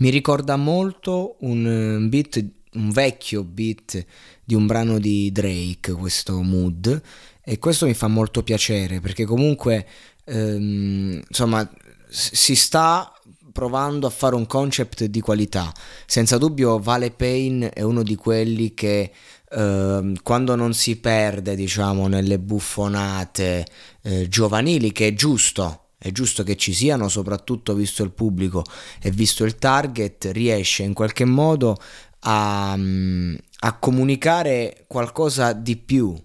Mi ricorda molto un eh, beat, un vecchio beat di un brano di Drake, questo mood, e questo mi fa molto piacere perché comunque ehm, insomma si sta provando a fare un concept di qualità. Senza dubbio Vale Payne è uno di quelli che eh, quando non si perde, diciamo, nelle buffonate eh, giovanili, che è giusto, è giusto che ci siano, soprattutto visto il pubblico e visto il target, riesce in qualche modo a, mm, a comunicare qualcosa di più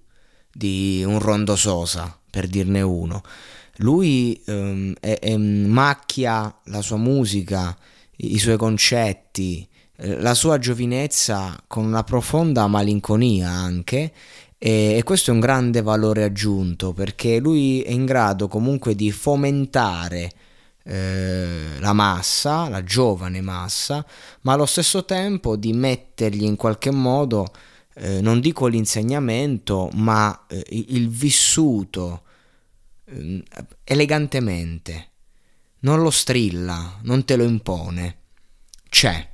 di un Rondo Sosa, per dirne uno. Lui um, è, è, macchia la sua musica, i, suoi concetti, la sua giovinezza con una profonda malinconia anche e, questo è un grande valore aggiunto perché lui è in grado comunque di fomentare eh, la massa, la giovane massa, ma allo stesso tempo di mettergli in qualche modo, eh, non dico l'insegnamento, ma eh, il vissuto eh, elegantemente. Non lo strilla, non te lo impone. C'è.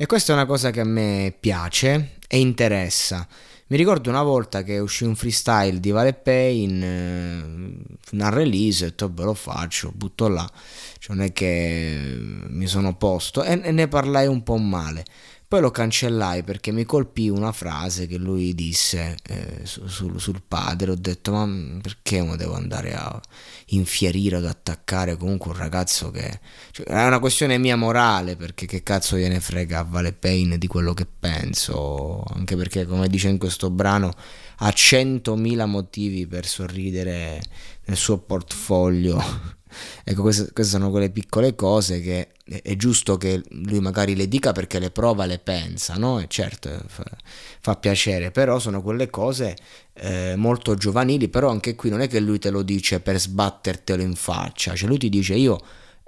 E questa è una cosa che a me piace e interessa. Mi ricordo una volta che uscì un freestyle di Vale Payne, eh, una release, ho detto, beh lo faccio, butto là, cioè, non è che mi sono posto e ne parlai un po' male. Poi lo cancellai perché mi colpì una frase che lui disse eh, su, sul, padre. Ho detto: Ma perché mo devo andare a infierire ad attaccare comunque un ragazzo che. Cioè, è una questione mia morale perché che cazzo gliene frega a Vale Payne di quello che penso. Anche perché, come dice in questo brano, ha 100.000 motivi per sorridere nel suo portfolio. Ecco, queste, queste, sono quelle piccole cose che è, giusto che lui magari le dica perché le prova, le pensa, no? E certo, fa, fa piacere, però sono quelle cose eh, molto giovanili, però anche qui non è che lui te lo dice per sbattertelo in faccia, cioè lui ti dice io...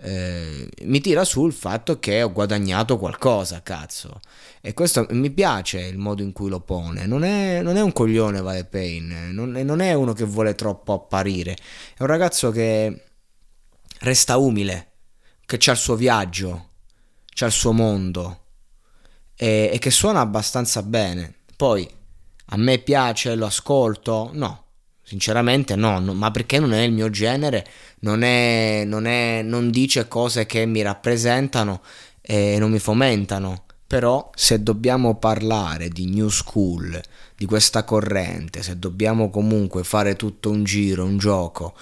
Eh, mi tira sul fatto che ho guadagnato qualcosa, cazzo. E questo mi piace il modo in cui lo pone. Non è, non è un coglione Vale Payne, non, non è uno che vuole troppo apparire. È un ragazzo che resta umile, che c'ha il suo viaggio, c'ha il suo mondo e, e che suona abbastanza bene. Poi a me piace, lo ascolto? No, Sinceramente no, no, ma perché non è il mio genere, non, è, non, è, non dice cose che mi rappresentano e non mi fomentano. Però se dobbiamo parlare di new school, di questa corrente, se dobbiamo comunque fare tutto un giro, un gioco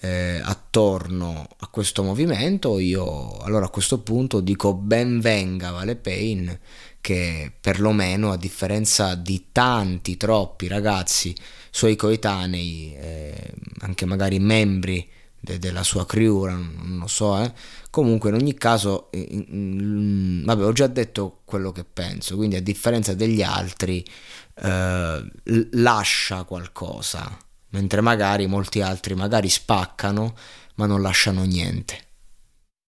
eh, attorno a questo movimento, io allora a questo punto dico ben venga Vale Payne che perlomeno a differenza di tanti, troppi ragazzi suoi coetanei, eh, anche magari membri de- della sua crew, non lo so, eh. comunque in ogni caso, in, in, vabbè ho già detto quello che penso, quindi a differenza degli altri eh, lascia qualcosa mentre magari molti altri magari spaccano ma non lasciano niente.